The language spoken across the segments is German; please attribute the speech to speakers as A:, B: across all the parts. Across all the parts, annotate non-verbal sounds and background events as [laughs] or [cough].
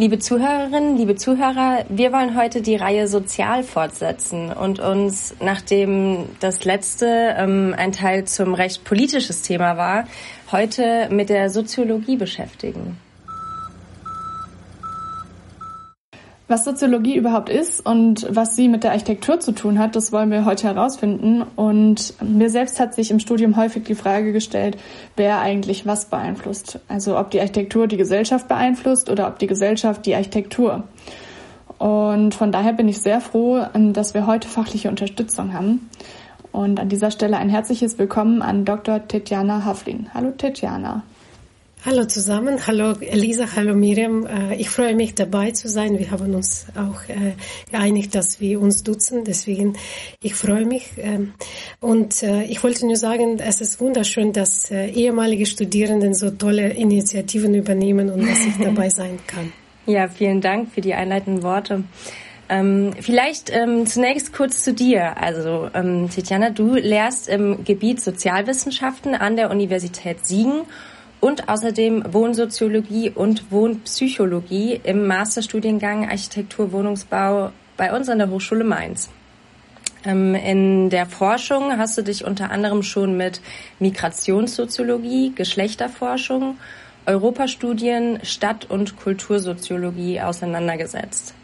A: Liebe Zuhörerinnen, liebe Zuhörer, wir wollen heute die Reihe Sozial fortsetzen und uns, nachdem das letzte ähm, ein Teil zum recht politisches Thema war, heute mit der Soziologie beschäftigen.
B: Was Soziologie überhaupt ist und was sie mit der Architektur zu tun hat, das wollen wir heute herausfinden. Und mir selbst hat sich im Studium häufig die Frage gestellt, wer eigentlich was beeinflusst. Also ob die Architektur die Gesellschaft beeinflusst oder ob die Gesellschaft die Architektur. Und von daher bin ich sehr froh, dass wir heute fachliche Unterstützung haben. Und an dieser Stelle ein herzliches Willkommen an Dr. Tetjana Haflin. Hallo Tetjana.
C: Hallo zusammen, hallo Elisa, hallo Miriam. Äh, ich freue mich dabei zu sein. Wir haben uns auch äh, geeinigt, dass wir uns duzen. Deswegen, ich freue mich. Ähm, und äh, ich wollte nur sagen, es ist wunderschön, dass ehemalige Studierenden so tolle Initiativen übernehmen und dass ich [laughs] dabei sein kann.
A: Ja, vielen Dank für die einleitenden Worte. Ähm, vielleicht ähm, zunächst kurz zu dir. Also ähm, Tetjana, du lehrst im Gebiet Sozialwissenschaften an der Universität Siegen und außerdem Wohnsoziologie und Wohnpsychologie im Masterstudiengang Architektur Wohnungsbau bei uns an der Hochschule Mainz. Ähm, in der Forschung hast du dich unter anderem schon mit Migrationssoziologie, Geschlechterforschung, Europastudien, Stadt- und Kultursoziologie auseinandergesetzt.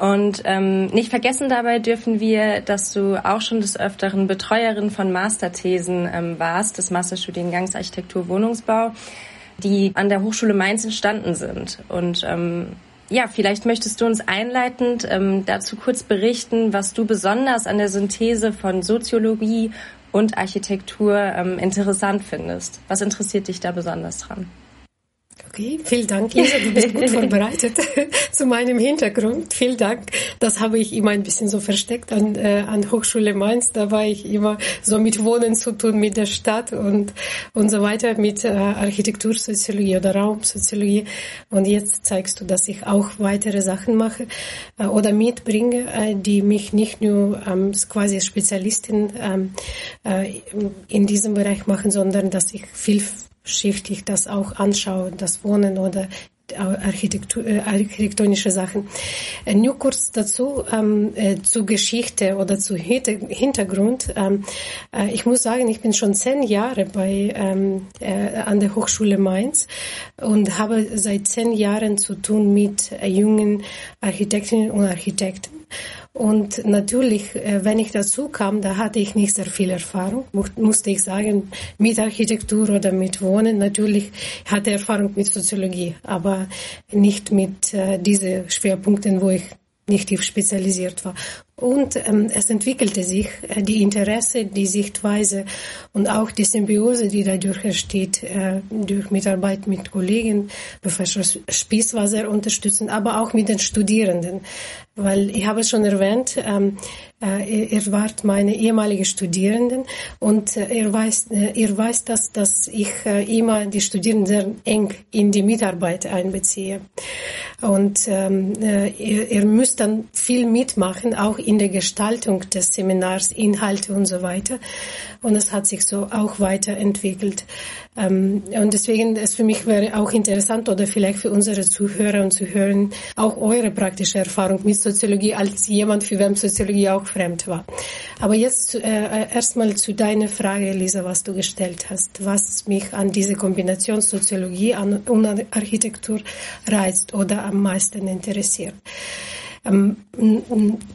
A: Und ähm, nicht vergessen dabei dürfen wir, dass du auch schon des Öfteren Betreuerin von Masterthesen ähm, warst, des Masterstudiengangs Architektur Wohnungsbau, die an der Hochschule Mainz entstanden sind. Und ähm, ja, vielleicht möchtest du uns einleitend ähm, dazu kurz berichten, was du besonders an der Synthese von Soziologie und Architektur ähm, interessant findest. Was interessiert dich da besonders dran?
C: Okay, vielen Dank, Lisa. Du bist gut vorbereitet [laughs] zu meinem Hintergrund. Vielen Dank. Das habe ich immer ein bisschen so versteckt an, äh, an Hochschule Mainz. Da war ich immer so mit Wohnen zu tun, mit der Stadt und, und so weiter, mit äh, Architektursoziologie oder Raumsoziologie. Und jetzt zeigst du, dass ich auch weitere Sachen mache äh, oder mitbringe, äh, die mich nicht nur ähm, quasi Spezialistin ähm, äh, in diesem Bereich machen, sondern dass ich viel schichtlich das auch anschauen, das Wohnen oder Architektur, äh, architektonische Sachen. Äh, nur kurz dazu ähm, äh, zu Geschichte oder zu Hintergrund. Ähm, äh, ich muss sagen, ich bin schon zehn Jahre bei ähm, äh, an der Hochschule Mainz und habe seit zehn Jahren zu tun mit äh, jungen Architektinnen und Architekten. Und natürlich, äh, wenn ich dazu kam, da hatte ich nicht sehr viel Erfahrung, musste ich sagen, mit Architektur oder mit Wohnen. Natürlich hatte Erfahrung mit Soziologie, aber nicht mit äh, diesen Schwerpunkten, wo ich nicht tief spezialisiert war. Und ähm, es entwickelte sich äh, die Interesse, die Sichtweise und auch die Symbiose, die dadurch entsteht, äh, durch Mitarbeit mit Kollegen. Professor Spieß war sehr unterstützend, aber auch mit den Studierenden. Weil ich habe es schon erwähnt, ähm, äh, ihr wart meine ehemalige Studierenden und äh, ihr weiß, äh, ihr weiß, dass, dass ich äh, immer die Studierenden sehr eng in die Mitarbeit einbeziehe. Und ähm, äh, ihr, ihr müsst dann viel mitmachen, auch in der Gestaltung des Seminars, Inhalte und so weiter. Und es hat sich so auch weiterentwickelt. Ähm, und deswegen es für mich wäre auch interessant oder vielleicht für unsere Zuhörer und Zuhörer auch eure praktische Erfahrung mit Soziologie als jemand, für wem Soziologie auch fremd war. Aber jetzt äh, erstmal zu deiner Frage, Lisa, was du gestellt hast, was mich an diese Kombination Soziologie und Architektur reizt oder am meisten interessiert. Ähm,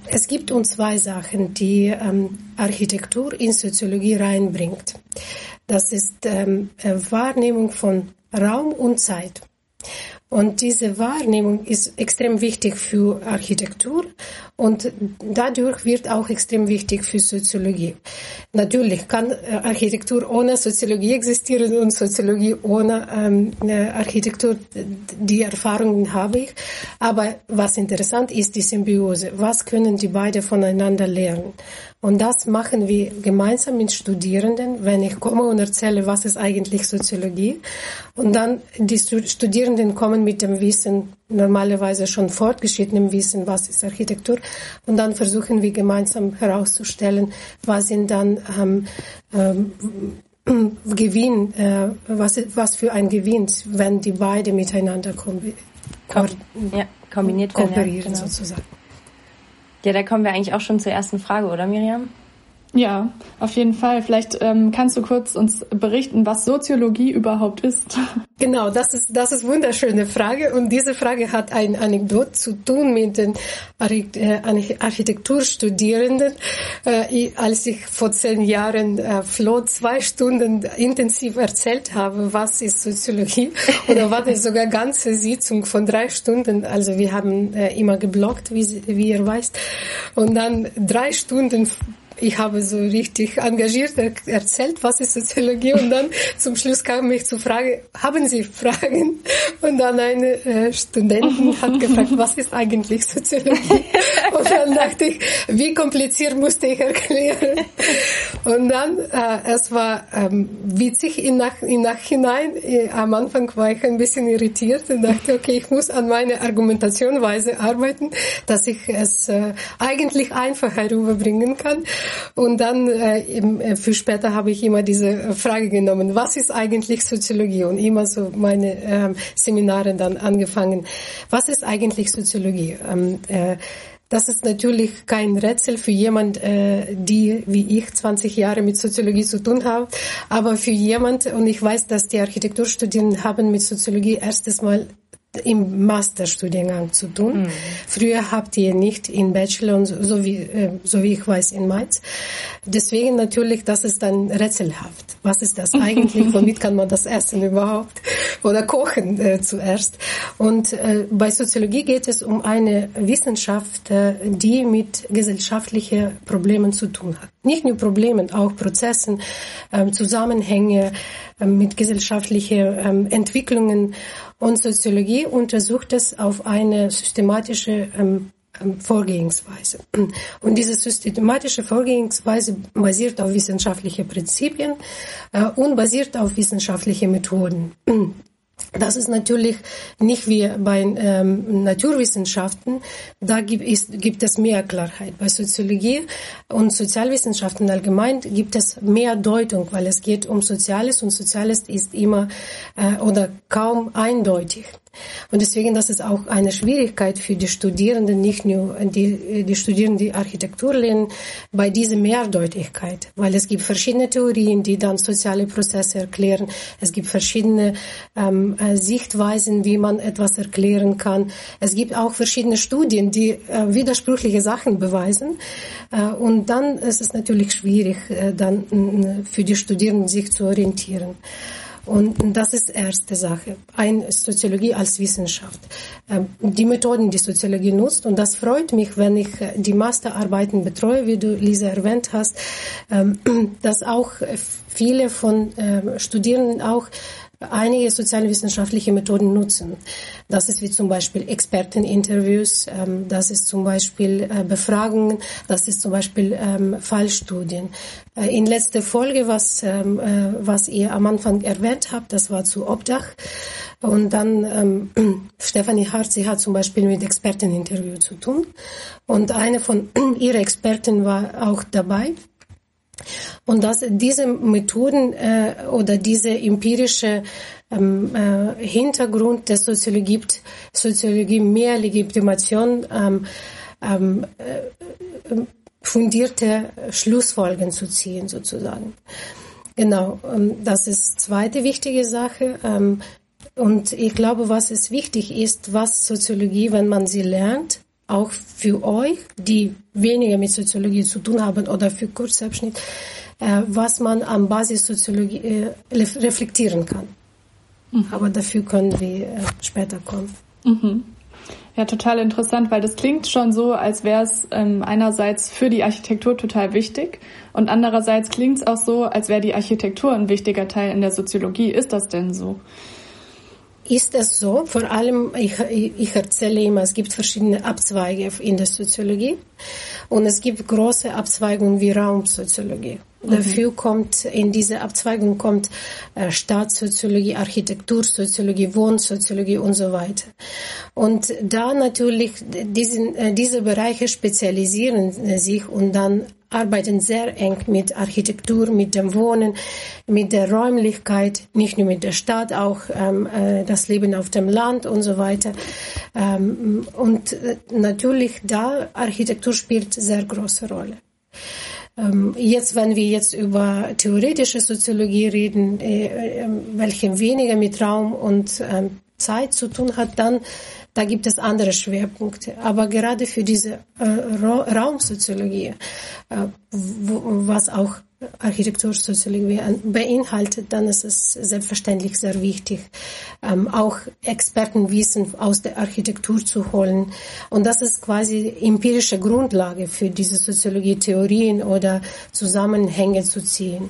C: es gibt uns zwei Sachen, die ähm, Architektur in Soziologie reinbringt. Das ist ähm, Wahrnehmung von Raum und Zeit. Und diese Wahrnehmung ist extrem wichtig für Architektur und dadurch wird auch extrem wichtig für Soziologie. Natürlich kann äh, Architektur ohne Soziologie existieren und Soziologie ohne ähm, äh, Architektur. Die Erfahrungen habe ich. Aber was interessant ist, die Symbiose. Was können die beiden voneinander lernen? Und das machen wir gemeinsam mit Studierenden, wenn ich komme und erzähle, was ist eigentlich Soziologie. Und dann die Studierenden kommen mit dem Wissen, normalerweise schon fortgeschrittenem Wissen, was ist Architektur. Und dann versuchen wir gemeinsam herauszustellen, was sind dann ähm, ähm, [clears throat] Gewinn, äh, was, was für ein Gewinn, wenn die beide miteinander kommen.
A: Ja, kombiniert
C: werden. Kooperieren ja, genau. sozusagen.
A: Ja, da kommen wir eigentlich auch schon zur ersten Frage, oder Miriam?
B: Ja, auf jeden Fall. Vielleicht ähm, kannst du kurz uns berichten, was Soziologie überhaupt ist. [laughs]
C: Genau, das ist das ist wunderschöne Frage und diese Frage hat ein Anekdot zu tun mit den äh, Architekturstudierenden. Äh, als ich vor zehn Jahren äh, Flo zwei Stunden intensiv erzählt habe, was ist Soziologie, [laughs] oder war das sogar ganze Sitzung von drei Stunden. Also wir haben äh, immer geblockt, wie, wie ihr weißt, und dann drei Stunden ich habe so richtig engagiert erzählt, was ist Soziologie und dann zum Schluss kam ich zur Frage, haben Sie Fragen? Und dann eine äh, Studentin hat gefragt, was ist eigentlich Soziologie? Und dann dachte ich, wie kompliziert musste ich erklären? Und dann, äh, es war ähm, witzig im, Nach im Nachhinein. Äh, am Anfang war ich ein bisschen irritiert und dachte, okay, ich muss an meiner Argumentationweise arbeiten, dass ich es äh, eigentlich einfacher rüberbringen kann. Und dann äh, äh, für später habe ich immer diese Frage genommen, was ist eigentlich Soziologie? Und immer so meine äh, Seminare dann angefangen. Was ist eigentlich Soziologie? Ähm, äh, das ist natürlich kein Rätsel für jemand, äh, die wie ich 20 Jahre mit Soziologie zu tun haben, aber für jemand und ich weiß, dass die Architekturstudien haben mit Soziologie erstes Mal im Masterstudiengang zu tun. Mhm. Früher habt ihr nicht in Bachelor und so, wie, äh, so wie ich weiß in Mainz. Deswegen natürlich, das ist dann rätselhaft. Was ist das eigentlich? [laughs] Womit kann man das essen überhaupt? Oder kochen äh, zuerst? Und äh, bei Soziologie geht es um eine Wissenschaft, äh, die mit gesellschaftlichen Problemen zu tun hat. Nicht nur Problemen, auch Prozessen, ähm, Zusammenhänge ähm, mit gesellschaftlichen ähm, Entwicklungen und Soziologie untersucht es auf eine systematische ähm, ähm, Vorgehensweise. Und diese systematische Vorgehensweise basiert auf wissenschaftlichen Prinzipien äh, und basiert auf wissenschaftlichen Methoden. Das ist natürlich nicht wie bei ähm, Naturwissenschaften. Da gibt, ist, gibt es mehr Klarheit. Bei Soziologie und Sozialwissenschaften allgemein gibt es mehr Deutung, weil es geht um Soziales und Soziales ist immer äh, oder kaum eindeutig. Und deswegen, das ist auch eine Schwierigkeit für die Studierenden, nicht nur die, die Studierenden, die Architektur lernen, bei dieser Mehrdeutigkeit, weil es gibt verschiedene Theorien, die dann soziale Prozesse erklären. Es gibt verschiedene ähm, äh, Sichtweisen, wie man etwas erklären kann. Es gibt auch verschiedene Studien, die äh, widersprüchliche Sachen beweisen. Äh, und dann ist es natürlich schwierig, äh, dann äh, für die Studierenden sich zu orientieren. Und das ist erste Sache. Ein Soziologie als Wissenschaft. Ähm, die Methoden, die Soziologie nutzt. Und das freut mich, wenn ich die Masterarbeiten betreue, wie du, Lisa, erwähnt hast, ähm, [clears throat] dass auch viele von ähm, Studierenden auch einige sozialwissenschaftliche Methoden nutzen. Das ist wie zum Beispiel Experteninterviews, ähm, das ist zum Beispiel äh, Befragungen, das ist zum Beispiel ähm, Fallstudien. Äh, in letzter Folge, was, ähm, äh, was ihr am Anfang erwähnt habt, das war zu Obdach. Und dann ähm, [clears throat] Stefanie Hart, sie hat zum Beispiel mit Experteninterview zu tun. Und eine von [clears throat] ihren Experten war auch dabei. Und dass diese Methoden äh, oder diese empirische ähm, äh, Hintergrund der Soziologie gibt, Soziologie mehr Legitimation, ähm, ähm, äh, fundierte Schlussfolgen zu ziehen sozusagen. Genau, ähm, das ist zweite wichtige Sache. Ähm, und ich glaube, was es wichtig ist, was Soziologie, wenn man sie lernt, auch für euch, die weniger mit Soziologie zu tun haben oder für Kurzabschnitt, äh, was man am Basis Soziologie äh, reflektieren kann. Mhm. Aber dafür können wir äh, später kommen.
B: Mhm. Ja, total interessant, weil das klingt schon so, als wäre es ähm, einerseits für die Architektur total wichtig und andererseits klingt es auch so, als wäre die Architektur ein wichtiger Teil in der Soziologie. Ist das denn so?
C: Ist es so, vor allem, ich, ich erzähle immer, es gibt verschiedene Abzweige in der Soziologie und es gibt große Abzweigungen wie Raumsoziologie. Mhm. Dafür kommt, in diese Abzweigung kommt äh, Staatssoziologie, Architektursoziologie, Wohnsoziologie und so weiter. Und da natürlich diesen, äh, diese Bereiche spezialisieren sich und dann arbeiten sehr eng mit Architektur, mit dem Wohnen, mit der Räumlichkeit, nicht nur mit der Stadt, auch ähm, äh, das Leben auf dem Land und so weiter. Ähm, und äh, natürlich da Architektur spielt sehr große Rolle. Ähm, jetzt, wenn wir jetzt über theoretische Soziologie reden, äh, welche weniger mit Raum und ähm, Zeit zu tun hat, dann da gibt es andere Schwerpunkte. Aber gerade für diese äh, Raumsoziologie, äh, was auch Architektursoziologie beinhaltet, dann ist es selbstverständlich sehr wichtig, ähm, auch Expertenwissen aus der Architektur zu holen. Und das ist quasi empirische Grundlage für diese Soziologie-Theorien oder Zusammenhänge zu ziehen.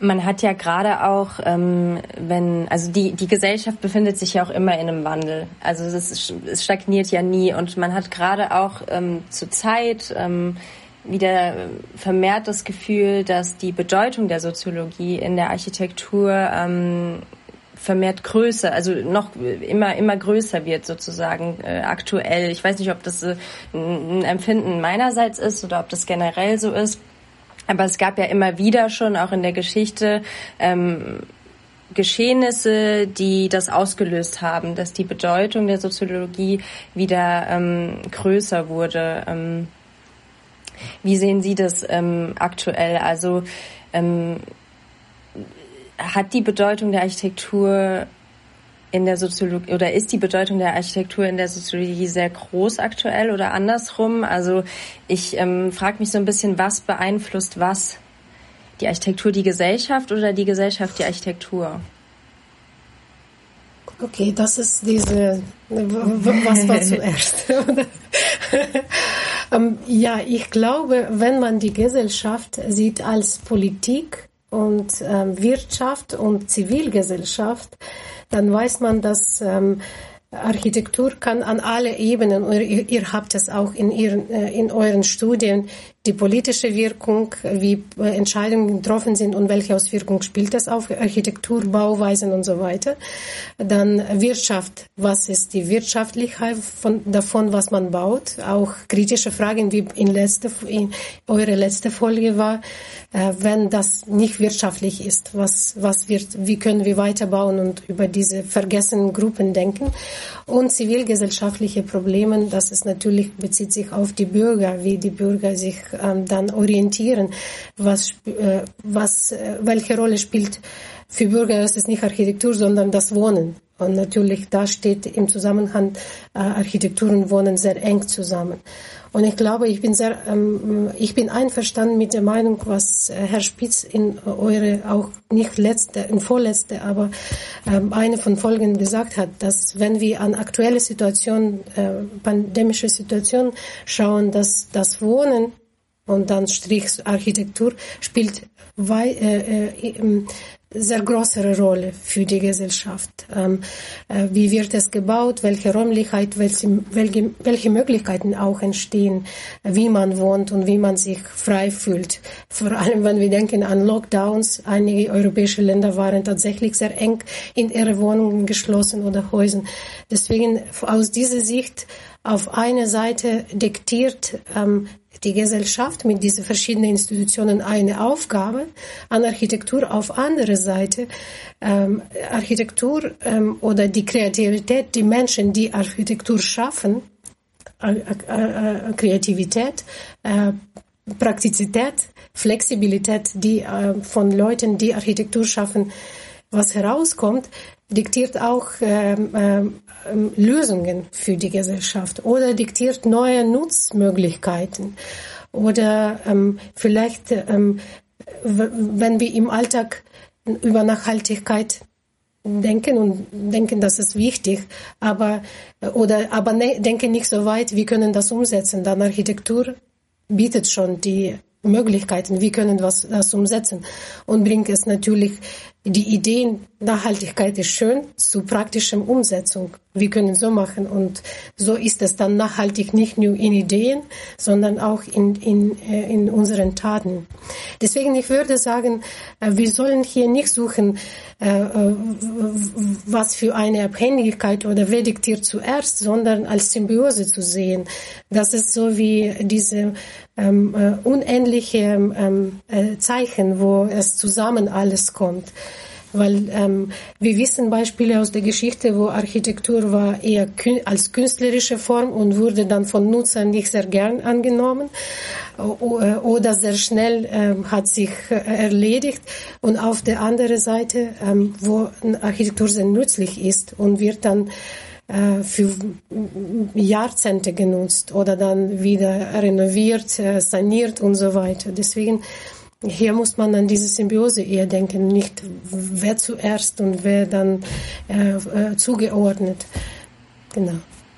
A: Man hat ja gerade auch, ähm, wenn, also die, die Gesellschaft befindet sich ja auch immer in einem Wandel. Also es, es stagniert ja nie und man hat gerade auch ähm, zur Zeit ähm, wieder vermehrt das Gefühl, dass die Bedeutung der Soziologie in der Architektur ähm, vermehrt größer, also noch immer immer größer wird sozusagen äh, aktuell. Ich weiß nicht, ob das äh, ein Empfinden meinerseits ist oder ob das generell so ist. Aber es gab ja immer wieder schon auch in der Geschichte ähm, Geschehnisse, die das ausgelöst haben, dass die Bedeutung der Soziologie wieder ähm, größer wurde. Ähm, wie sehen Sie das ähm, aktuell? Also ähm, hat die Bedeutung der Architektur in der Soziologie oder ist die Bedeutung der Architektur in der Soziologie sehr groß aktuell oder andersrum? Also ich ähm, frage mich so ein bisschen, was beeinflusst was? Die Architektur die Gesellschaft oder die Gesellschaft die Architektur?
C: Okay, das ist diese, was war zuerst? [laughs] Ähm, ja, ich glaube, wenn man die Gesellschaft sieht als Politik und ähm, Wirtschaft und Zivilgesellschaft, dann weiß man, dass ähm, Architektur kann an alle Ebenen, ihr, ihr habt es auch in, ihren, äh, in euren Studien, die politische Wirkung, wie Entscheidungen getroffen sind und welche Auswirkungen spielt das auf Architektur, Bauweisen und so weiter. Dann Wirtschaft, was ist die Wirtschaftlichkeit von, davon, was man baut? Auch kritische Fragen, wie in, letzte, in eure letzte Folge war, äh, wenn das nicht wirtschaftlich ist, was, was wird, wie können wir weiterbauen und über diese vergessenen Gruppen denken? Und zivilgesellschaftliche Probleme, das ist natürlich, bezieht sich auf die Bürger, wie die Bürger sich ähm, dann orientieren, was, äh, was, äh, welche Rolle spielt für Bürger, ist nicht Architektur, sondern das Wohnen. Und natürlich, da steht im Zusammenhang äh, Architektur und Wohnen sehr eng zusammen. Und ich glaube, ich bin sehr, ähm, ich bin einverstanden mit der Meinung, was Herr Spitz in eure auch nicht letzte, in vorletzte, aber ähm, eine von Folgen gesagt hat, dass wenn wir an aktuelle Situationen, äh, pandemische Situationen schauen, dass das Wohnen und dann Strich Architektur spielt wei äh, äh, sehr größere Rolle für die Gesellschaft. Ähm, äh, wie wird es gebaut? Welche Räumlichkeit, welche, welche, welche Möglichkeiten auch entstehen, wie man wohnt und wie man sich frei fühlt. Vor allem, wenn wir denken an Lockdowns. Einige europäische Länder waren tatsächlich sehr eng in ihre Wohnungen geschlossen oder Häusern. Deswegen aus dieser Sicht auf eine Seite diktiert ähm, die Gesellschaft mit diesen verschiedenen Institutionen eine Aufgabe, an Architektur auf andere Seite ähm, Architektur ähm, oder die Kreativität, die Menschen, die Architektur schaffen, äh, äh, äh, Kreativität, äh, Praktizität, Flexibilität, die äh, von Leuten, die Architektur schaffen, was herauskommt, diktiert auch ähm, ähm, Lösungen für die Gesellschaft oder diktiert neue Nutzmöglichkeiten oder ähm, vielleicht, ähm, wenn wir im Alltag über Nachhaltigkeit denken und denken, das ist wichtig, aber oder aber ne, denken nicht so weit, wie können das umsetzen. Dann Architektur bietet schon die Möglichkeiten, wie können wir das umsetzen und bringt es natürlich die Ideen Nachhaltigkeit ist schön zu praktischem Umsetzung. Wir können so machen und so ist es dann nachhaltig nicht nur in Ideen, sondern auch in, in, äh, in unseren Taten. Deswegen, ich würde sagen, äh, wir sollen hier nicht suchen, äh, was für eine Abhängigkeit oder wer diktiert zuerst, sondern als Symbiose zu sehen. Das ist so wie diese ähm, unendliche ähm, Zeichen, wo es zusammen alles kommt. Weil ähm, wir wissen Beispiele aus der Geschichte, wo Architektur war eher kün als künstlerische Form und wurde dann von Nutzern nicht sehr gern angenommen oder sehr schnell ähm, hat sich äh, erledigt. Und auf der anderen Seite, ähm, wo Architektur sehr nützlich ist und wird dann äh, für Jahrzehnte genutzt oder dann wieder renoviert, äh, saniert und so weiter. Deswegen hier muss man an diese Symbiose eher denken, nicht wer zuerst und wer dann äh, äh, zugeordnet. Genau.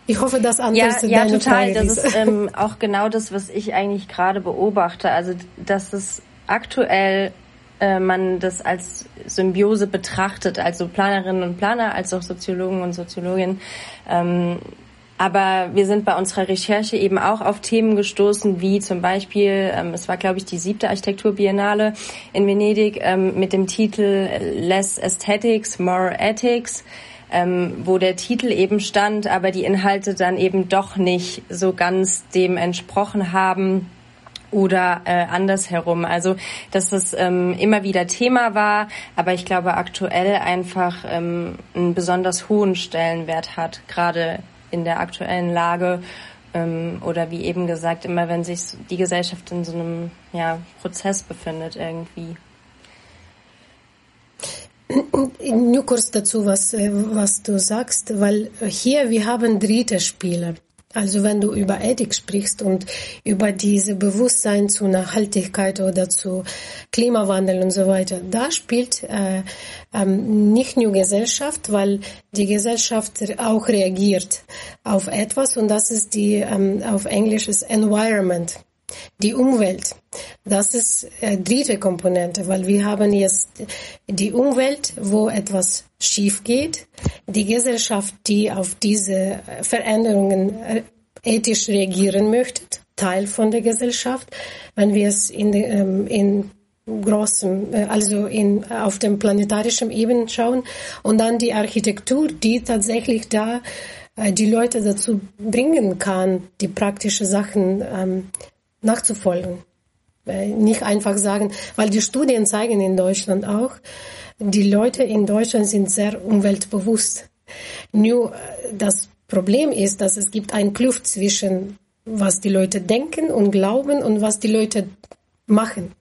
C: Ich hoffe, das antwortet
A: ja, ja, deine total. Frage. Das ist ähm, auch genau das, was ich eigentlich gerade beobachte. Also, dass es aktuell äh, man das als Symbiose betrachtet, also Planerinnen und Planer, als auch Soziologen und Soziologinnen. Ähm, aber wir sind bei unserer Recherche eben auch auf Themen gestoßen, wie zum Beispiel, ähm, es war, glaube ich, die siebte Architekturbiennale in Venedig ähm, mit dem Titel Less Aesthetics, More Ethics. Ähm, wo der Titel eben stand, aber die Inhalte dann eben doch nicht so ganz dem entsprochen haben oder äh, andersherum. Also dass es ähm, immer wieder Thema war, aber ich glaube aktuell einfach ähm, einen besonders hohen Stellenwert hat, gerade in der aktuellen Lage ähm, oder wie eben gesagt, immer wenn sich die Gesellschaft in so einem ja, Prozess befindet irgendwie.
C: Nur kurz dazu, was, äh, was du sagst, weil hier wir haben dritte Spieler. Also wenn du über Ethik sprichst und über diese Bewusstsein zu Nachhaltigkeit oder zu Klimawandel und so weiter, da spielt äh, ähm, nicht nur Gesellschaft, weil die Gesellschaft auch reagiert auf etwas und das ist die ähm, auf Englisch ist Environment. Die Umwelt, das ist äh, dritte Komponente, weil wir haben jetzt die Umwelt, wo etwas schief geht, die Gesellschaft, die auf diese Veränderungen äh, ethisch reagieren möchte, Teil von der Gesellschaft. Wenn wir es in, ähm, in großem, äh, also in, auf dem planetarischen Ebene schauen und dann die Architektur, die tatsächlich da äh, die Leute dazu bringen kann, die praktische Sachen ähm, nachzufolgen. Nicht einfach sagen, weil die Studien zeigen in Deutschland auch, die Leute in Deutschland sind sehr umweltbewusst. Nur äh, das Problem ist, dass es gibt einen Kluft zwischen was die Leute denken und glauben und was die Leute machen.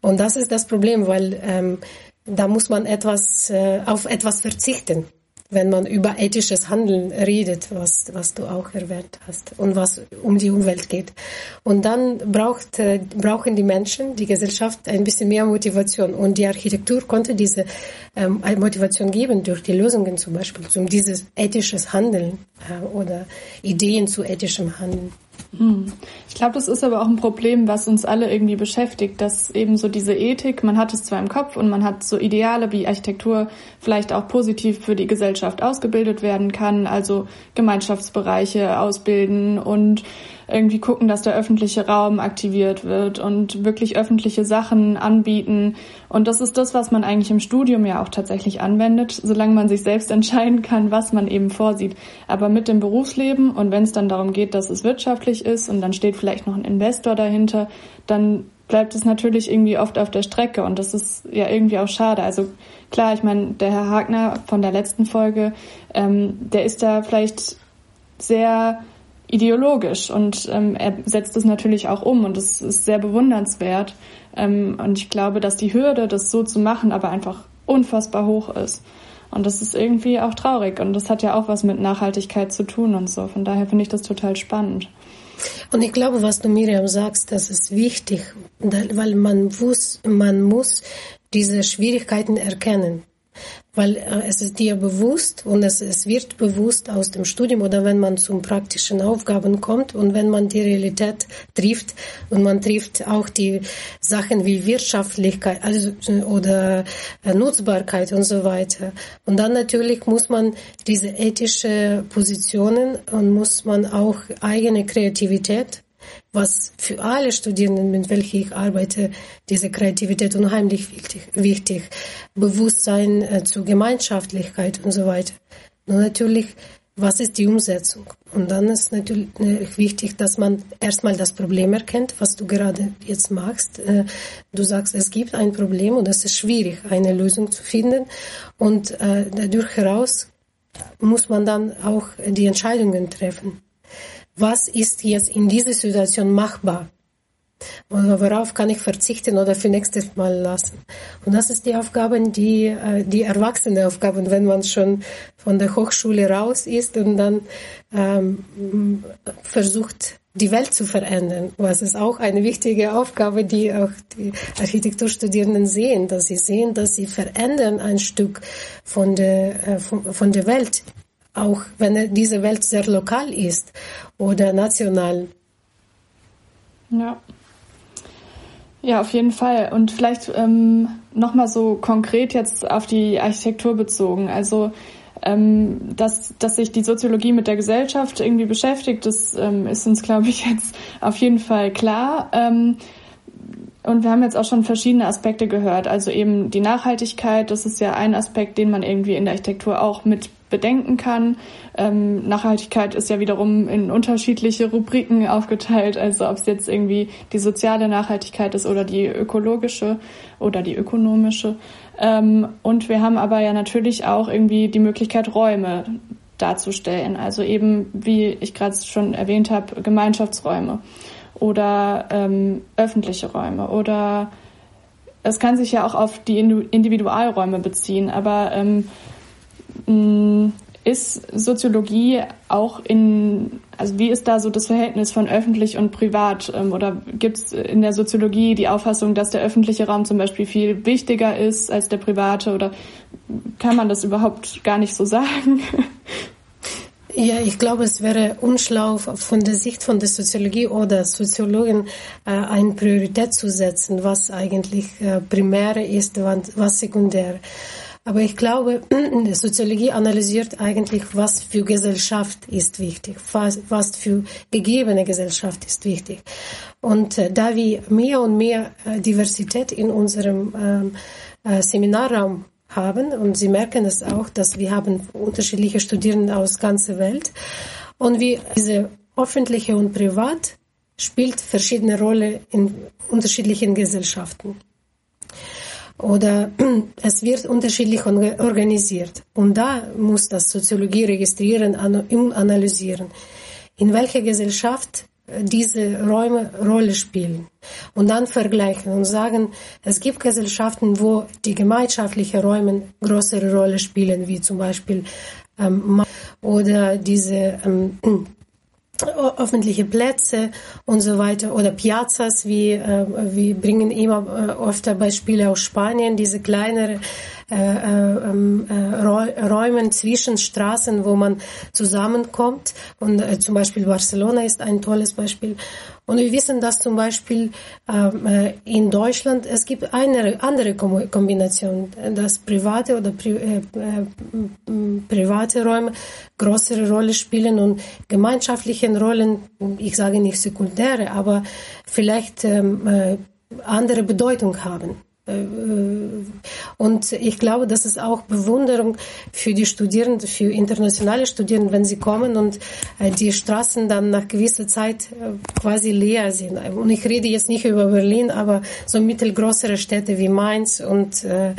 C: Und das ist das Problem, weil ähm, da muss man etwas äh, auf etwas verzichten wenn man über ethisches Handeln redet, was, was du auch erwähnt hast und was um die Umwelt geht. Und dann braucht, äh, brauchen die Menschen, die Gesellschaft ein bisschen mehr Motivation. Und die Architektur konnte diese ähm, Motivation geben durch die Lösungen zum Beispiel, um dieses ethisches Handeln äh, oder Ideen zu ethischem Handeln.
B: Hm. Ich glaube, das ist aber auch ein Problem, was uns alle irgendwie beschäftigt, dass eben so diese Ethik, man hat es zwar im Kopf und man hat so Ideale, wie Architektur vielleicht auch positiv für die Gesellschaft ausgebildet werden kann, also Gemeinschaftsbereiche ausbilden und irgendwie gucken, dass der öffentliche Raum aktiviert wird und wirklich öffentliche Sachen anbieten. Und das ist das, was man eigentlich im Studium ja auch tatsächlich anwendet, solange man sich selbst entscheiden kann, was man eben vorsieht. Aber mit dem Berufsleben und wenn es dann darum geht, dass es wirtschaftlich ist und dann steht vielleicht noch ein Investor dahinter, dann bleibt es natürlich irgendwie oft auf der Strecke und das ist ja irgendwie auch schade. Also klar, ich meine, der Herr Hagner von der letzten Folge, ähm, der ist da vielleicht sehr ideologisch und ähm, er setzt es natürlich auch um und es ist sehr bewundernswert. Ähm, und ich glaube, dass die Hürde, das so zu machen, aber einfach unfassbar hoch ist. Und das ist irgendwie auch traurig und das hat ja auch was mit Nachhaltigkeit zu tun und so. Von daher finde ich das total spannend.
C: Und ich glaube, was du Miriam sagst, das ist wichtig, weil man muss, man muss diese Schwierigkeiten erkennen. Weil äh, es ist dir bewusst und es, es wird bewusst aus dem Studium oder wenn man zum praktischen Aufgaben kommt und wenn man die Realität trifft und man trifft auch die Sachen wie Wirtschaftlichkeit also, oder äh, Nutzbarkeit und so weiter. Und dann natürlich muss man diese ethische Positionen und muss man auch eigene Kreativität was für alle Studierenden, mit welchen ich arbeite, diese Kreativität unheimlich wichtig. wichtig. Bewusstsein äh, zur Gemeinschaftlichkeit und so weiter. Und natürlich, was ist die Umsetzung? Und dann ist natürlich äh, wichtig, dass man erstmal das Problem erkennt, was du gerade jetzt machst. Äh, du sagst, es gibt ein Problem und es ist schwierig, eine Lösung zu finden. Und äh, dadurch heraus muss man dann auch die Entscheidungen treffen was ist jetzt in dieser Situation machbar? Und worauf kann ich verzichten oder für nächstes Mal lassen? Und das ist die Aufgabe, die, äh, die erwachsene Aufgaben, wenn man schon von der Hochschule raus ist und dann ähm, versucht, die Welt zu verändern. Was ist auch eine wichtige Aufgabe, die auch die Architekturstudierenden sehen, dass sie sehen, dass sie verändern ein Stück von der, äh, von, von der Welt auch wenn diese Welt sehr lokal ist oder national.
B: Ja. Ja, auf jeden Fall. Und vielleicht ähm, nochmal so konkret jetzt auf die Architektur bezogen. Also, ähm, dass, dass sich die Soziologie mit der Gesellschaft irgendwie beschäftigt, das ähm, ist uns, glaube ich, [laughs] jetzt auf jeden Fall klar. Ähm, und wir haben jetzt auch schon verschiedene Aspekte gehört. Also eben die Nachhaltigkeit, das ist ja ein Aspekt, den man irgendwie in der Architektur auch mit bedenken kann. Ähm, Nachhaltigkeit ist ja wiederum in unterschiedliche Rubriken aufgeteilt, also ob es jetzt irgendwie die soziale Nachhaltigkeit ist oder die ökologische oder die ökonomische. Ähm, und wir haben aber ja natürlich auch irgendwie die Möglichkeit, Räume darzustellen. Also eben, wie ich gerade schon erwähnt habe, Gemeinschaftsräume oder ähm, öffentliche Räume oder es kann sich ja auch auf die Individualräume beziehen, aber ähm, ist Soziologie auch in, also wie ist da so das Verhältnis von öffentlich und privat? Ähm, oder gibt es in der Soziologie die Auffassung, dass der öffentliche Raum zum Beispiel viel wichtiger ist als der private? Oder kann man das überhaupt gar nicht so sagen?
C: Ja, ich glaube, es wäre unschlau von der Sicht von der Soziologie oder Soziologen äh, eine Priorität zu setzen, was eigentlich äh, primär ist, was sekundär. Aber ich glaube, [clears throat] die Soziologie analysiert eigentlich, was für Gesellschaft ist wichtig, was, was für gegebene Gesellschaft ist wichtig. Und äh, da wir mehr und mehr äh, Diversität in unserem ähm, äh, Seminarraum haben, und Sie merken es auch, dass wir haben unterschiedliche Studierende aus ganzer Welt, und wie diese öffentliche und privat spielt verschiedene Rolle in unterschiedlichen Gesellschaften oder [clears throat] es wird unterschiedlich organisiert. Und da muss das Soziologie registrieren und analysieren, in welcher Gesellschaft äh, diese Räume Rolle spielen. Und dann vergleichen und sagen, es gibt Gesellschaften, wo die gemeinschaftlichen Räume größere Rolle spielen, wie zum Beispiel ähm, oder diese ähm, öffentliche Plätze und so weiter oder Piazzas, wie äh, wir bringen immer äh, öfter Beispiele aus Spanien, diese kleinere äh, äh, ähm, äh, Räumen zwischen Straßen, wo man zusammenkommt. Und äh, zum Beispiel Barcelona ist ein tolles Beispiel. Und wir wissen, dass zum Beispiel ähm, äh, in Deutschland es gibt eine andere Kombination, dass private oder pri äh, äh, private Räume größere Rolle spielen und gemeinschaftliche Rollen, ich sage nicht sekundäre, aber vielleicht ähm, äh, andere Bedeutung haben. Äh, und ich glaube, das ist auch Bewunderung für die Studierenden, für internationale Studierende, wenn sie kommen und äh, die Straßen dann nach gewisser Zeit äh, quasi leer sind. Und ich rede jetzt nicht über Berlin, aber so mittelgrößere Städte wie Mainz und äh,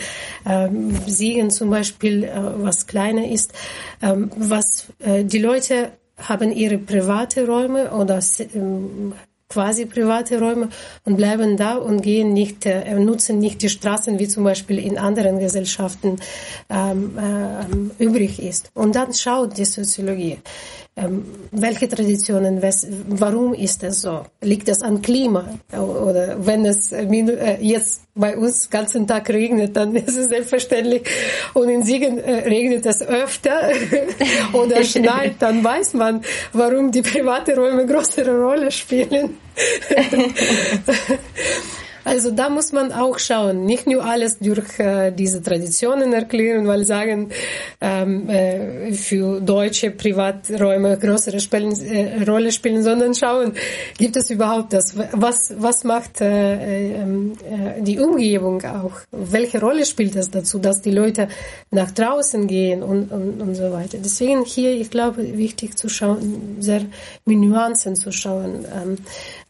C: äh, Siegen zum Beispiel, äh, was kleiner ist, äh, was äh, die Leute haben ihre private Räume oder ähm, quasi private Räume und bleiben da und gehen nicht, äh, nutzen nicht die Straßen, wie zum Beispiel in anderen Gesellschaften ähm, äh, übrig ist. Und dann schaut die Soziologie, welche Traditionen, warum ist das so? Liegt das an Klima? Oder wenn es äh, jetzt bei uns ganzen Tag regnet, dann [laughs] ist es selbstverständlich. Und in Siegen äh, regnet es öfter [laughs] oder [laughs] schneit, dann weiß man, warum die private Räume größere Rolle spielen. Also da muss man auch schauen, nicht nur alles durch äh, diese Traditionen erklären, weil sagen, ähm, äh, für deutsche Privaträume größere spielen, äh, Rolle spielen, sondern schauen, gibt es überhaupt das? Was, was macht äh, ähm, äh, die Umgebung auch? Welche Rolle spielt das dazu, dass die Leute nach draußen gehen und, und, und so weiter? Deswegen hier, ich glaube, wichtig zu schauen, sehr mit Nuancen zu schauen. Ähm,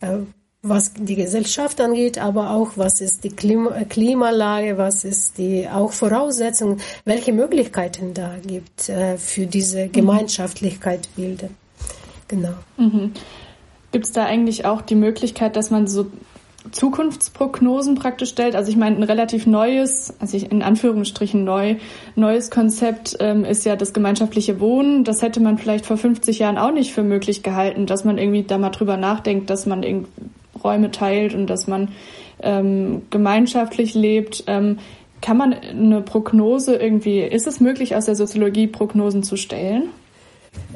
C: äh, was die Gesellschaft angeht, aber auch was ist die Klima Klimalage, was ist die auch Voraussetzung, welche Möglichkeiten da gibt äh, für diese mhm. Gemeinschaftlichkeit bilden. Genau.
B: Mhm. Gibt es da eigentlich auch die Möglichkeit, dass man so Zukunftsprognosen praktisch stellt. Also ich meine, ein relativ neues, also in Anführungsstrichen neu, neues Konzept ähm, ist ja das gemeinschaftliche Wohnen. Das hätte man vielleicht vor 50 Jahren auch nicht für möglich gehalten, dass man irgendwie da mal drüber nachdenkt, dass man Räume teilt und dass man ähm, gemeinschaftlich lebt. Ähm, kann man eine Prognose irgendwie, ist es möglich, aus der Soziologie Prognosen zu stellen?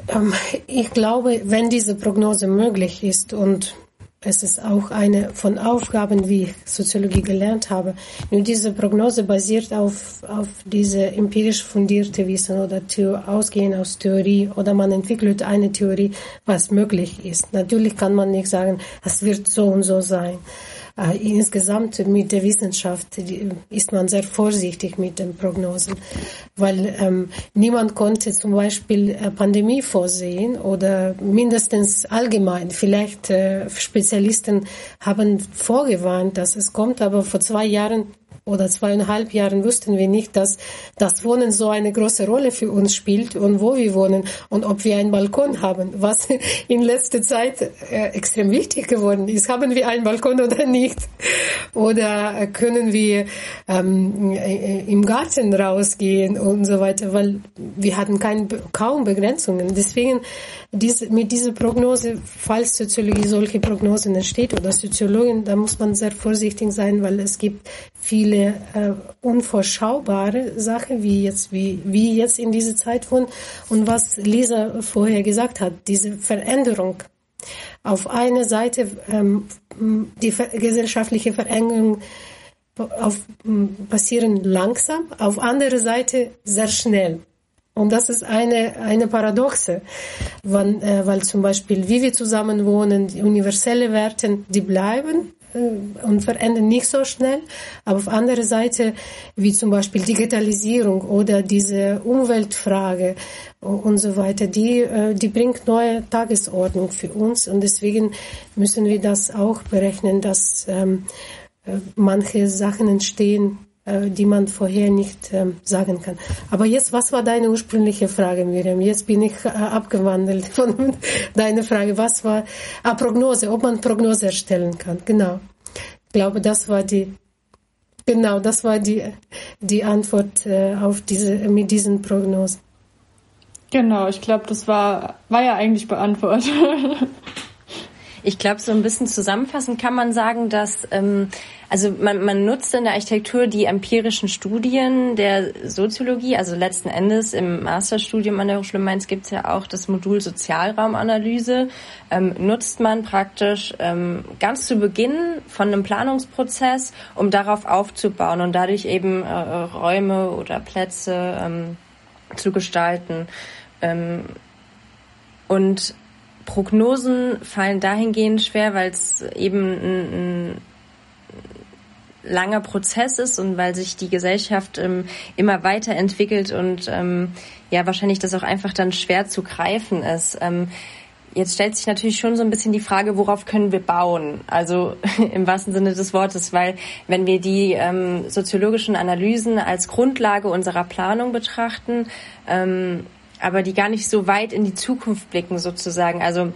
C: Ähm, ich glaube, wenn diese Prognose möglich ist und es ist auch eine von Aufgaben, wie ich Soziologie gelernt habe. Nur diese Prognose basiert auf, auf diese empirisch fundierte Wissen oder ausgehen aus Theorie oder man entwickelt eine Theorie, was möglich ist. Natürlich kann man nicht sagen, es wird so und so sein. Äh, insgesamt mit der Wissenschaft ist man sehr vorsichtig mit den Prognosen, weil ähm, niemand konnte zum Beispiel äh, Pandemie vorsehen oder mindestens allgemein. Vielleicht äh, Spezialisten haben vorgewarnt, dass es kommt, aber vor zwei Jahren oder zweieinhalb Jahren wussten wir nicht, dass das Wohnen so eine große Rolle für uns spielt und wo wir wohnen und ob wir einen Balkon haben, was [laughs] in letzter Zeit äh, extrem wichtig geworden ist. Haben wir einen Balkon oder nicht? Oder können wir ähm, äh, im Garten rausgehen und so weiter, weil wir hatten kein, kaum Begrenzungen. Deswegen diese, mit dieser Prognose, falls Soziologie solche Prognosen entsteht oder Soziologin, da muss man sehr vorsichtig sein, weil es gibt viele äh, unvorschaubare Sachen, wie jetzt, wie, wie jetzt in dieser Zeit von und was Lisa vorher gesagt hat, diese Veränderung. Auf einer Seite ähm, die gesellschaftliche Verengung auf, passieren langsam, auf andere Seite sehr schnell. Und das ist eine, eine Paradoxe, wann, äh, weil zum Beispiel, wie wir zusammen wohnen, die universelle Werte, die bleiben und verändern nicht so schnell. Aber auf andere Seite, wie zum Beispiel Digitalisierung oder diese Umweltfrage und so weiter, die, äh, die bringt neue Tagesordnung für uns. Und deswegen müssen wir das auch berechnen, dass ähm, äh, manche Sachen entstehen, äh, die man vorher nicht ähm, sagen kann. Aber jetzt, was war deine ursprüngliche Frage, Miriam? Jetzt bin ich äh, abgewandelt [laughs] von deiner Frage. Was war ah, Prognose, ob man Prognose erstellen kann? Genau. Ich glaube, das war die genau, das war die die Antwort äh, auf diese mit diesen Prognosen.
B: Genau, ich glaube, das war war ja eigentlich beantwortet. [laughs]
A: Ich glaube, so ein bisschen zusammenfassend kann man sagen, dass ähm, also man, man nutzt in der Architektur die empirischen Studien der Soziologie. Also letzten Endes im Masterstudium an der Hochschule Mainz gibt es ja auch das Modul Sozialraumanalyse. Ähm, nutzt man praktisch ähm, ganz zu Beginn von einem Planungsprozess, um darauf aufzubauen und dadurch eben äh, Räume oder Plätze ähm, zu gestalten. Ähm, und Prognosen fallen dahingehend schwer, weil es eben ein, ein langer Prozess ist und weil sich die Gesellschaft ähm, immer weiterentwickelt und ähm, ja wahrscheinlich das auch einfach dann schwer zu greifen ist. Ähm, jetzt stellt sich natürlich schon so ein bisschen die Frage, worauf können wir bauen? Also [laughs] im wahrsten Sinne des Wortes, weil wenn wir die ähm, soziologischen Analysen als Grundlage unserer Planung betrachten, ähm, aber die gar nicht so weit in die Zukunft blicken sozusagen. Also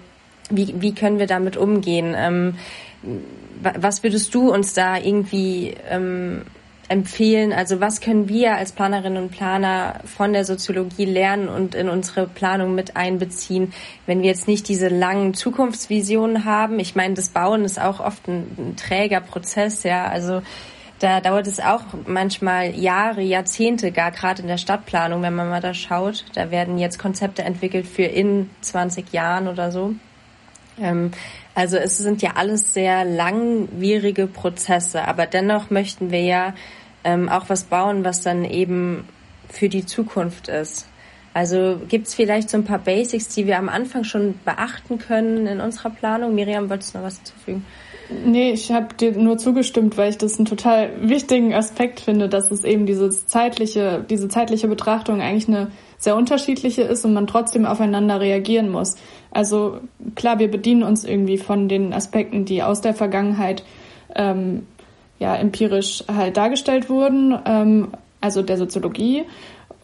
A: wie, wie können wir damit umgehen? Ähm, was würdest du uns da irgendwie ähm, empfehlen? Also was können wir als Planerinnen und Planer von der Soziologie lernen und in unsere Planung mit einbeziehen, wenn wir jetzt nicht diese langen Zukunftsvisionen haben? Ich meine, das Bauen ist auch oft ein, ein träger Prozess, ja. Also da dauert es auch manchmal Jahre, Jahrzehnte, gar gerade in der Stadtplanung, wenn man mal da schaut. Da werden jetzt Konzepte entwickelt für in 20 Jahren oder so. Ähm, also es sind ja alles sehr langwierige Prozesse, aber dennoch möchten wir ja ähm, auch was bauen, was dann eben für die Zukunft ist. Also gibt es vielleicht so ein paar Basics, die wir am Anfang schon beachten können in unserer Planung? Miriam, wolltest du noch was hinzufügen?
B: Nee, ich habe dir nur zugestimmt, weil ich das einen total wichtigen Aspekt finde, dass es eben dieses zeitliche, diese zeitliche Betrachtung eigentlich eine sehr unterschiedliche ist und man trotzdem aufeinander reagieren muss. Also klar, wir bedienen uns irgendwie von den Aspekten, die aus der Vergangenheit ähm, ja empirisch halt dargestellt wurden, ähm, also der Soziologie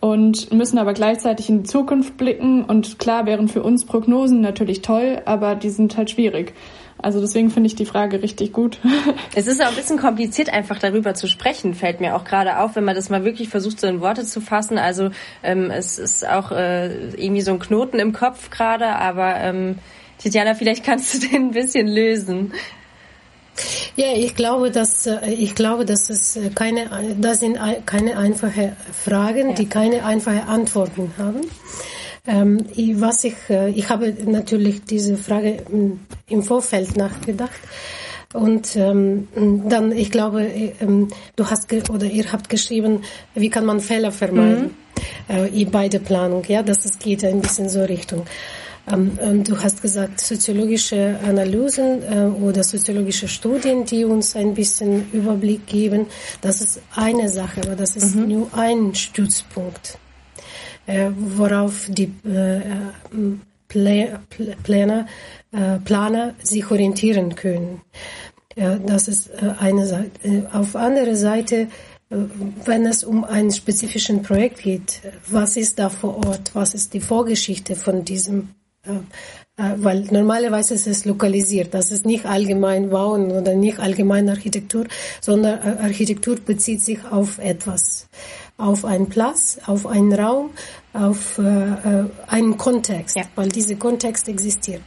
B: und müssen aber gleichzeitig in die Zukunft blicken. Und klar wären für uns Prognosen natürlich toll, aber die sind halt schwierig. Also deswegen finde ich die Frage richtig gut. [laughs]
A: Es ist auch ein bisschen kompliziert, einfach darüber zu sprechen, fällt mir auch gerade auf, wenn man das mal wirklich versucht, so in Worte zu fassen. Also ähm, es ist auch äh, irgendwie so ein Knoten im Kopf gerade, aber ähm, Titiana, vielleicht kannst du [laughs] den ein bisschen lösen.
C: Ja, ich glaube, dass äh, ich glaube, dass es äh, keine, das sind keine einfache Fragen, ja. die keine einfache Antworten haben. Ähm, was ich, äh, ich habe natürlich diese Frage im Vorfeld nachgedacht. Und ähm, dann, ich glaube, ähm, du hast oder ihr habt geschrieben, wie kann man Fehler vermeiden mhm. äh, bei der Planung. Ja, dass es geht ein bisschen so Richtung. Ähm, und du hast gesagt, soziologische Analysen äh, oder soziologische Studien, die uns ein bisschen Überblick geben. Das ist eine Sache, aber das ist mhm. nur ein Stützpunkt. Äh, worauf die äh, Planer, äh, Planer sich orientieren können. Das ist eine Seite. Auf andere Seite, wenn es um ein spezifischen Projekt geht, was ist da vor Ort? Was ist die Vorgeschichte von diesem weil normalerweise ist es lokalisiert. Das ist nicht allgemein Bauen oder nicht allgemein Architektur, sondern Architektur bezieht sich auf etwas auf einen Platz, auf einen Raum, auf äh, äh, einen Kontext, ja. weil dieser Kontext existiert.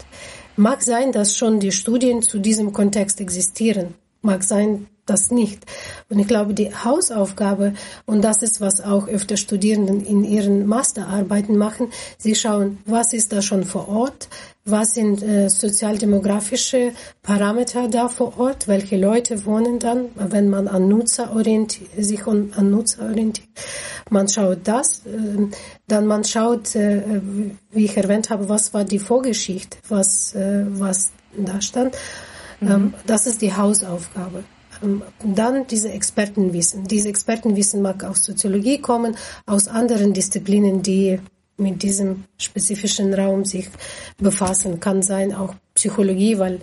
C: Mag sein, dass schon die Studien zu diesem Kontext existieren. Mag sein, das nicht. Und ich glaube, die Hausaufgabe, und das ist, was auch öfter Studierenden in ihren Masterarbeiten machen, sie schauen, was ist da schon vor Ort, was sind äh, sozialdemografische Parameter da vor Ort, welche Leute wohnen dann, wenn man an Nutzer orientiert, sich an, Nutzer orientiert. Man schaut das, äh, dann man schaut, äh, wie ich erwähnt habe, was war die Vorgeschichte, was, äh, was da stand. Mhm. Ähm, das ist die Hausaufgabe. Ähm, dann diese Expertenwissen. Diese Expertenwissen mag aus Soziologie kommen, aus anderen Disziplinen, die mit diesem spezifischen Raum sich befassen. Kann sein auch Psychologie, weil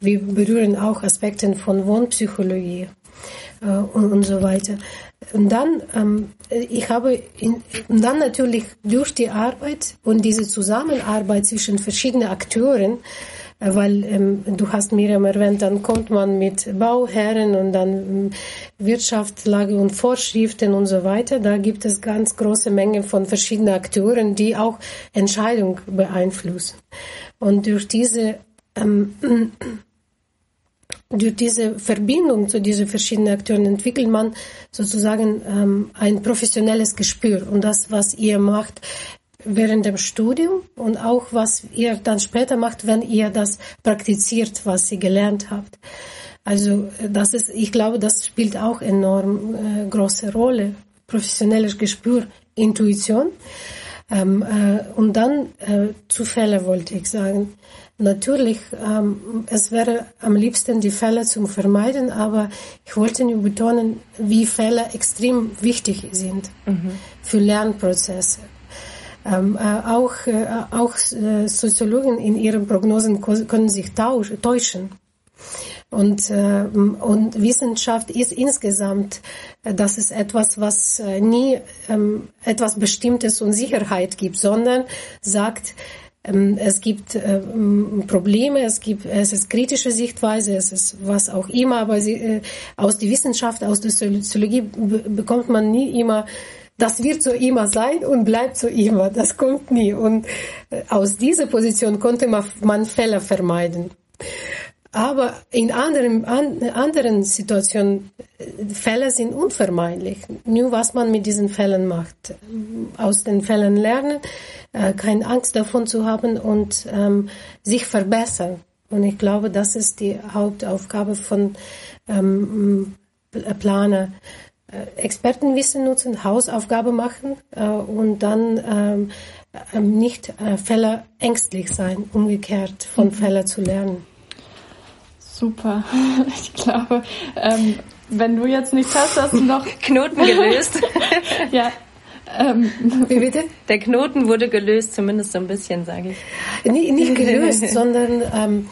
C: wir berühren auch Aspekte von Wohnpsychologie äh, und, und so weiter. Und dann, ähm, ich habe in, und dann natürlich durch die Arbeit und diese Zusammenarbeit zwischen verschiedenen Akteuren weil ähm, du hast Miriam erwähnt, dann kommt man mit Bauherren und dann ähm, Wirtschaftslage und Vorschriften und so weiter. Da gibt es ganz große Menge von verschiedenen Akteuren, die auch Entscheidungen beeinflussen. Und durch diese ähm, [clears throat] durch diese Verbindung zu diesen verschiedenen Akteuren entwickelt man sozusagen ähm, ein professionelles Gespür. Und das, was ihr macht, während dem Studium und auch was ihr dann später macht, wenn ihr das praktiziert, was ihr gelernt habt. Also das ist, ich glaube, das spielt auch enorm äh, große Rolle. Professionelles Gespür, Intuition. Ähm, äh, und dann äh, Zufälle wollte ich sagen. Natürlich, ähm, es wäre am liebsten die Fälle zu vermeiden, aber ich wollte nur betonen, wie Fälle extrem wichtig sind mhm. für Lernprozesse. Ähm, äh, auch äh, auch äh, Soziologen in ihren Prognosen können sich täuschen. Und, äh, und Wissenschaft ist insgesamt, äh, das ist etwas, was äh, nie ähm, etwas Bestimmtes und Sicherheit gibt, sondern sagt, ähm, es gibt Probleme, es gibt, es ist kritische Sichtweise, es ist was auch immer, aber sie, aus der Wissenschaft, aus der Soziologie bekommt man nie immer das wird so immer sein und bleibt so immer. Das kommt nie. Und äh, aus dieser Position konnte man, Fehler vermeiden. Aber in anderen, an, anderen Situationen, äh, Fälle sind unvermeidlich. Nur was man mit diesen Fällen macht. Aus den Fällen lernen, äh, keine Angst davon zu haben und ähm, sich verbessern. Und ich glaube, das ist die Hauptaufgabe von ähm, Planer. Äh, Expertenwissen nutzen, Hausaufgabe machen äh, und dann ähm, ähm nicht äh, Fälle ängstlich sein, umgekehrt von mhm. Fällen zu lernen.
B: Super. [laughs] Ich glaube, ähm, wenn du jetzt nichts hast, hast du noch [laughs]
A: Knoten gelöst. [laughs]
B: ja. Ähm,
A: Wie bitte? Der Knoten wurde gelöst, zumindest so ein bisschen, sage ich.
C: Nicht, nicht gelöst, sondern ähm,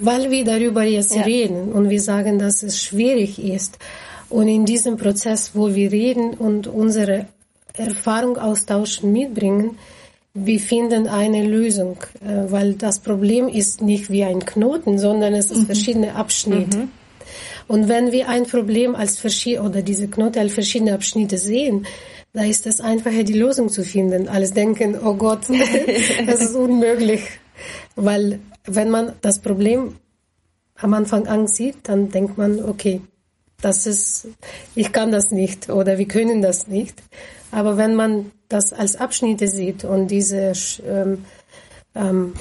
C: weil wir darüber jetzt ja. reden und wir sagen, dass es schwierig ist. Und in diesem Prozess, wo wir reden und unsere Erfahrung austauschen, mitbringen, wir finden eine Lösung, äh, weil das Problem ist nicht wie ein Knoten, sondern es ist mhm. verschiedene Abschnitte. Mhm. Und wenn wir ein Problem als verschiedene oder diese Knoten als verschiedene Abschnitte sehen, da ist es einfacher, die Lösung zu finden, als denken, oh Gott, [laughs] das ist unmöglich. Weil wenn man das Problem am Anfang ansieht, dann denkt man, okay, das ist, ich kann das nicht oder wir können das nicht. Aber wenn man das als Abschnitte sieht und diese ähm, ähm,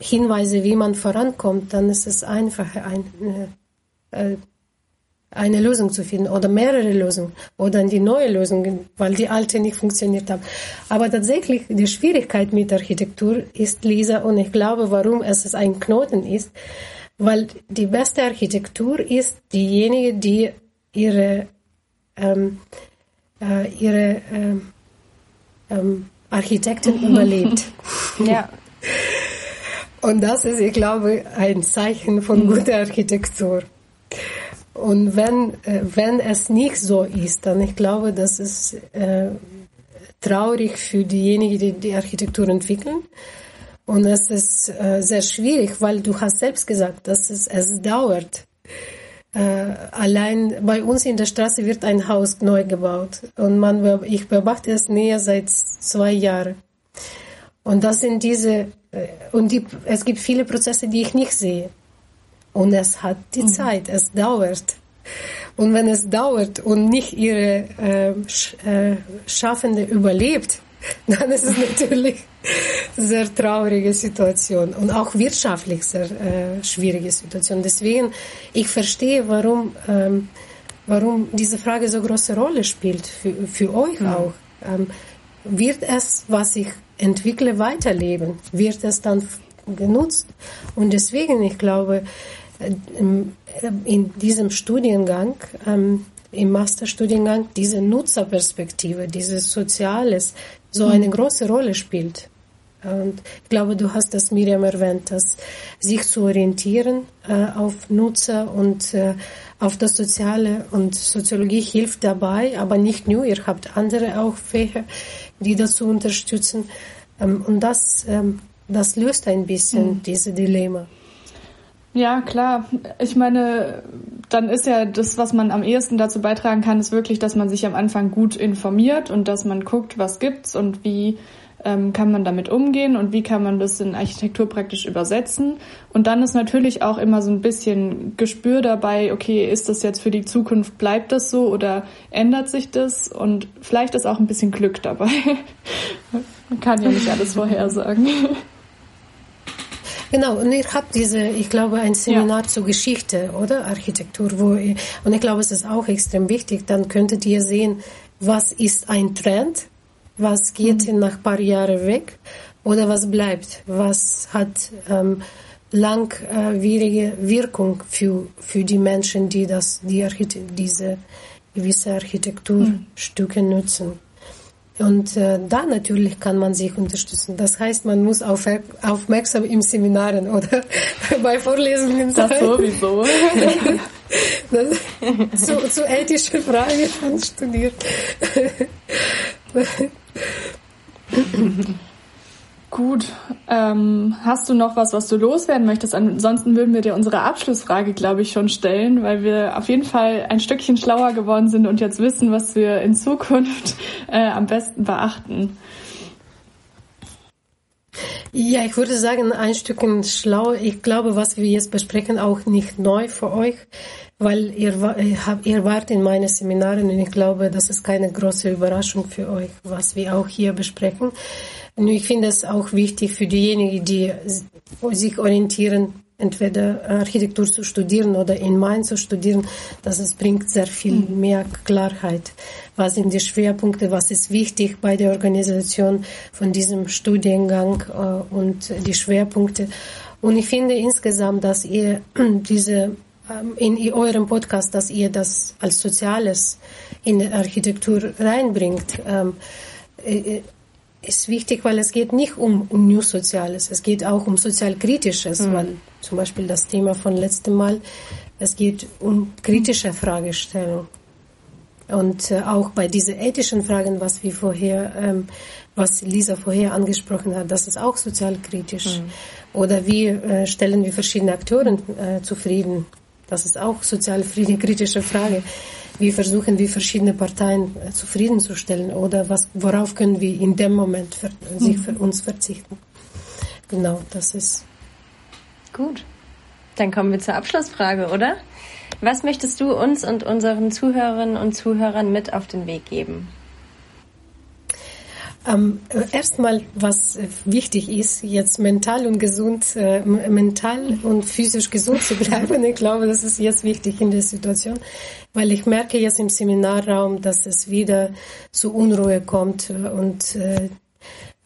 C: Hinweise, wie man vorankommt, dann ist es einfacher, eine, äh, eine Lösung zu finden oder mehrere Lösungen oder die neue Lösung, weil die alte nicht funktioniert hat. Aber tatsächlich die Schwierigkeit mit Architektur ist, Lisa, und ich glaube, warum es ein Knoten ist, weil die beste Architektur ist diejenige, die ihre ähm, äh, ihre ähm, ähm, Architekten [laughs] überlebt.
A: Ja. [laughs]
C: Und das ist, ich glaube, ein Zeichen von mhm. guter Architektur. Und wenn, äh, wenn es nicht so ist, dann ich glaube, das ist äh, traurig für diejenigen, die die Architektur entwickeln. Und es ist äh, sehr schwierig, weil du hast selbst gesagt, dass es, es dauert. Äh, allein bei uns in der Straße wird ein Haus neu gebaut und man, ich beobachte es näher seit zwei Jahren. Und das sind diese, äh, und die, es gibt viele Prozesse, die ich nicht sehe. Und es hat die mhm. Zeit, es dauert. Und wenn es dauert und nicht ihre äh, äh, Schaffende überlebt, [laughs] dann ist es natürlich sehr traurige Situation und auch wirtschaftlich sehr äh, schwierige Situation. Deswegen, ich verstehe, warum, ähm, warum diese Frage so große Rolle spielt für, für euch mhm. auch. Ähm, wird es, was ich entwickle, weiterleben? Wird es dann genutzt? Und deswegen, ich glaube, äh, in diesem Studiengang, ähm, im Masterstudiengang, diese Nutzerperspektive, dieses Soziales, so eine mhm. große Rolle spielt. Und ich glaube, du hast das Miriam erwähnt, dass sich zu orientieren äh, auf Nutzer und äh, auf das Soziale und Soziologie hilft dabei, aber nicht nur. Ihr habt andere auch Fächer, die dazu unterstützen. Ähm, und das, ähm, das löst ein bisschen mhm. diese Dilemma.
B: Ja, klar. Ich meine, dann ist ja das, was man am ehesten dazu beitragen kann, ist wirklich, dass man sich am Anfang gut informiert und dass man guckt, was gibt's und wie ähm, kann man damit umgehen und wie kann man das in Architektur praktisch übersetzen. Und dann ist natürlich auch immer so ein bisschen Gespür dabei, okay, ist das jetzt für die Zukunft, bleibt das so oder ändert sich das? Und vielleicht ist auch ein bisschen Glück dabei. [laughs] man kann ja nicht alles vorhersagen.
C: Genau, und ihr habt diese, ich glaube, ein Seminar ja. zur Geschichte, oder? Architektur, wo, ihr, und ich glaube, es ist auch extrem wichtig, dann könntet ihr sehen, was ist ein Trend, was geht mhm. nach paar Jahren weg oder was bleibt, was hat ähm, langwierige Wirkung für, für die Menschen, die das, die Archite diese gewisse Architekturstücke mhm. nutzen. Und äh, da natürlich kann man sich unterstützen. Das heißt, man muss auf, aufmerksam im Seminaren oder [laughs] bei Vorlesungen sein.
B: Das sowieso. [laughs]
C: das, zu, zu ethischen Fragen von studiert. [laughs] [laughs]
B: Gut, ähm, hast du noch was, was du loswerden möchtest? Ansonsten würden wir dir unsere Abschlussfrage, glaube ich, schon stellen, weil wir auf jeden Fall ein Stückchen schlauer geworden sind und jetzt wissen, was wir in Zukunft [laughs] äh, am besten beachten.
C: Ja, ich würde sagen, ein Stückchen schlau. Ich glaube, was wir jetzt besprechen, auch nicht neu für euch, weil ihr, ihr wart in meinen Seminaren und ich glaube, das ist keine große Überraschung für euch, was wir auch hier besprechen. Und ich finde es auch wichtig für diejenigen, die sich orientieren, entweder Architektur zu studieren oder in Main zu studieren, dass es bringt sehr viel mhm. mehr Klarheit. Was sind die Schwerpunkte, was ist wichtig bei der Organisation von diesem Studiengang äh, und die Schwerpunkte. Und ich finde insgesamt, dass ihr [clears throat] diese in eurem Podcast, dass ihr das als Soziales in die Architektur reinbringt. Ähm, äh, ist wichtig, weil es geht nicht um, um New Soziales, es geht auch um Sozialkritisches, mhm. weil zum Beispiel das Thema von letztem Mal, es geht um kritische Fragestellungen. Und äh, auch bei diesen ethischen Fragen, was wir vorher, ähm, was Lisa vorher angesprochen hat, das ist auch sozialkritisch. Mhm. Oder wie äh, stellen wir verschiedene Akteure äh, zufrieden? Das ist auch sozialfriedenkritische Frage wie versuchen wir verschiedene Parteien äh, zufriedenzustellen oder was, worauf können wir in dem Moment für, sich für uns verzichten. Genau, das ist.
A: Gut. Dann kommen wir zur Abschlussfrage, oder? Was möchtest du uns und unseren Zuhörerinnen und Zuhörern mit auf den Weg geben?
C: Ähm, erstmal, was wichtig ist, jetzt mental und gesund, äh, mental und physisch gesund zu [laughs] bleiben. Ich glaube, das ist jetzt wichtig in der Situation, weil ich merke jetzt im Seminarraum, dass es wieder zu Unruhe kommt und äh,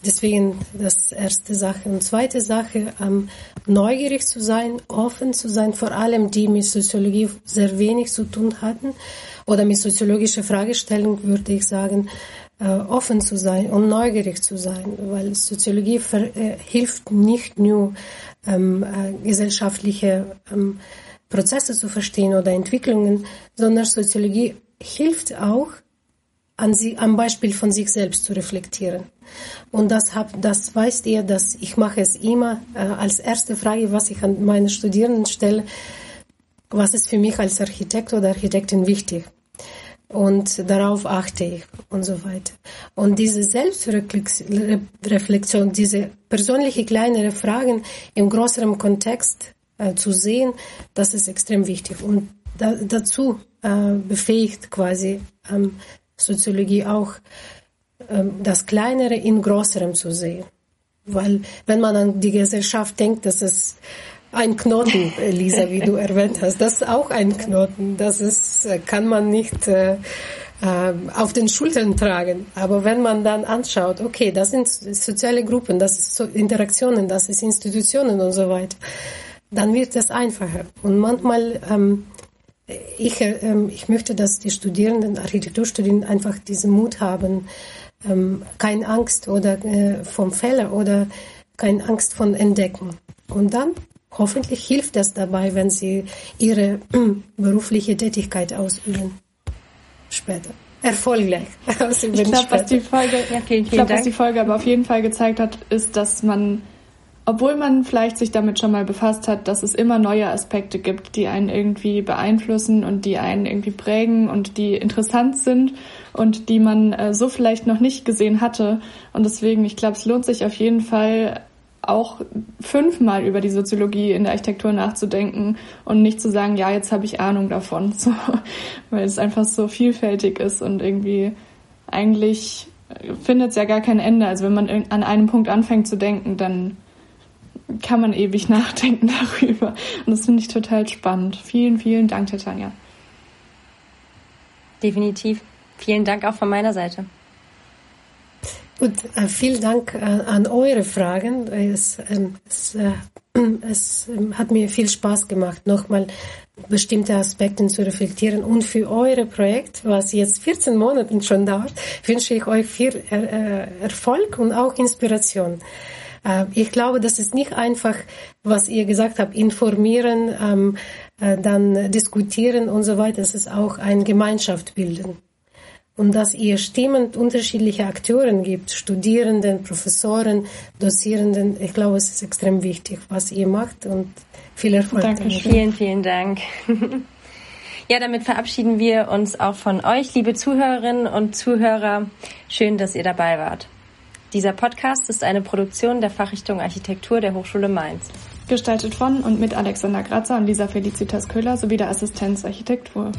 C: Deswegen das erste Sache. Und zweite Sache, ähm, neugierig zu sein, offen zu sein, vor allem die mit Soziologie sehr wenig zu tun hatten oder mit soziologischer Fragestellung würde ich sagen, äh, offen zu sein und neugierig zu sein, weil Soziologie äh, hilft nicht nur ähm, äh, gesellschaftliche ähm, Prozesse zu verstehen oder Entwicklungen, sondern Soziologie hilft auch, an sie, am Beispiel von sich selbst zu reflektieren. Und das, hab, das weißt ihr, dass ich mache es immer äh, als erste Frage, was ich an meine Studierenden stelle, was ist für mich als Architekt oder Architektin wichtig? Und darauf achte ich und so weiter. Und diese Selbstreflexion, diese persönliche kleinere Fragen im größeren Kontext äh, zu sehen, das ist extrem wichtig. Und da, dazu äh, befähigt quasi ähm, Soziologie auch, ähm, das Kleinere in Größerem zu sehen. Weil wenn man an die Gesellschaft denkt, dass es ein Knoten, Lisa, wie du erwähnt hast. Das ist auch ein Knoten. Das ist, kann man nicht äh, äh, auf den Schultern tragen. Aber wenn man dann anschaut, okay, das sind soziale Gruppen, das ist so Interaktionen, das ist Institutionen und so weiter, dann wird es einfacher. Und manchmal, ähm, ich, ähm, ich möchte, dass die Studierenden, Architekturstudierenden einfach diesen Mut haben, ähm, keine Angst oder äh, vom Fehler oder keine Angst von Entdecken. Und dann hoffentlich hilft das dabei, wenn sie ihre berufliche Tätigkeit ausüben. Später. Erfolgreich. [laughs]
B: ich glaube, was die Folge, ja, vielen, vielen ich glaub, was die Folge aber auf jeden Fall gezeigt hat, ist, dass man, obwohl man vielleicht sich damit schon mal befasst hat, dass es immer neue Aspekte gibt, die einen irgendwie beeinflussen und die einen irgendwie prägen und die interessant sind und die man äh, so vielleicht noch nicht gesehen hatte. Und deswegen, ich glaube, es lohnt sich auf jeden Fall auch fünfmal über die Soziologie in der Architektur nachzudenken und nicht zu sagen, ja, jetzt habe ich Ahnung davon, [laughs] so, weil es einfach so vielfältig ist und irgendwie eigentlich findet es ja gar kein Ende. Also wenn man an einem Punkt anfängt zu denken, dann kann man ewig [laughs] nachdenken darüber. Und das finde ich total spannend. Vielen, vielen Dank, Tanja.
A: Definitiv. Vielen Dank auch von meiner Seite.
C: Gut, äh, vielen Dank äh, an eure Fragen. Es, ähm, es, äh, [clears throat] es ähm, hat mir viel Spaß gemacht, nochmal bestimmte Aspekte zu reflektieren. Und für euer Projekt, was jetzt 14 Monate schon dauert, wünsche ich euch viel Erfolg und auch Inspiration. Ich glaube, das ist nicht einfach, was ihr gesagt habt, informieren, ähm, dann diskutieren und so weiter. Es ist auch ein Gemeinschaft bilden. Und dass ihr Stimmen unterschiedliche Akteuren gibt, Studierenden, Professoren, Dozierenden. Ich glaube, es ist extrem wichtig, was ihr macht und viel Erfolg.
A: Danke. Vielen, vielen Dank. [laughs] Ja, damit verabschieden wir uns auch von euch, liebe Zuhörerinnen und Zuhörer. Schön, dass ihr dabei wart. Dieser Podcast ist eine Produktion der Fachrichtung Architektur der Hochschule Mainz.
B: Gestaltet von und mit Alexander Grazer und Lisa Felicitas Köhler sowie der Assistenz Architektur.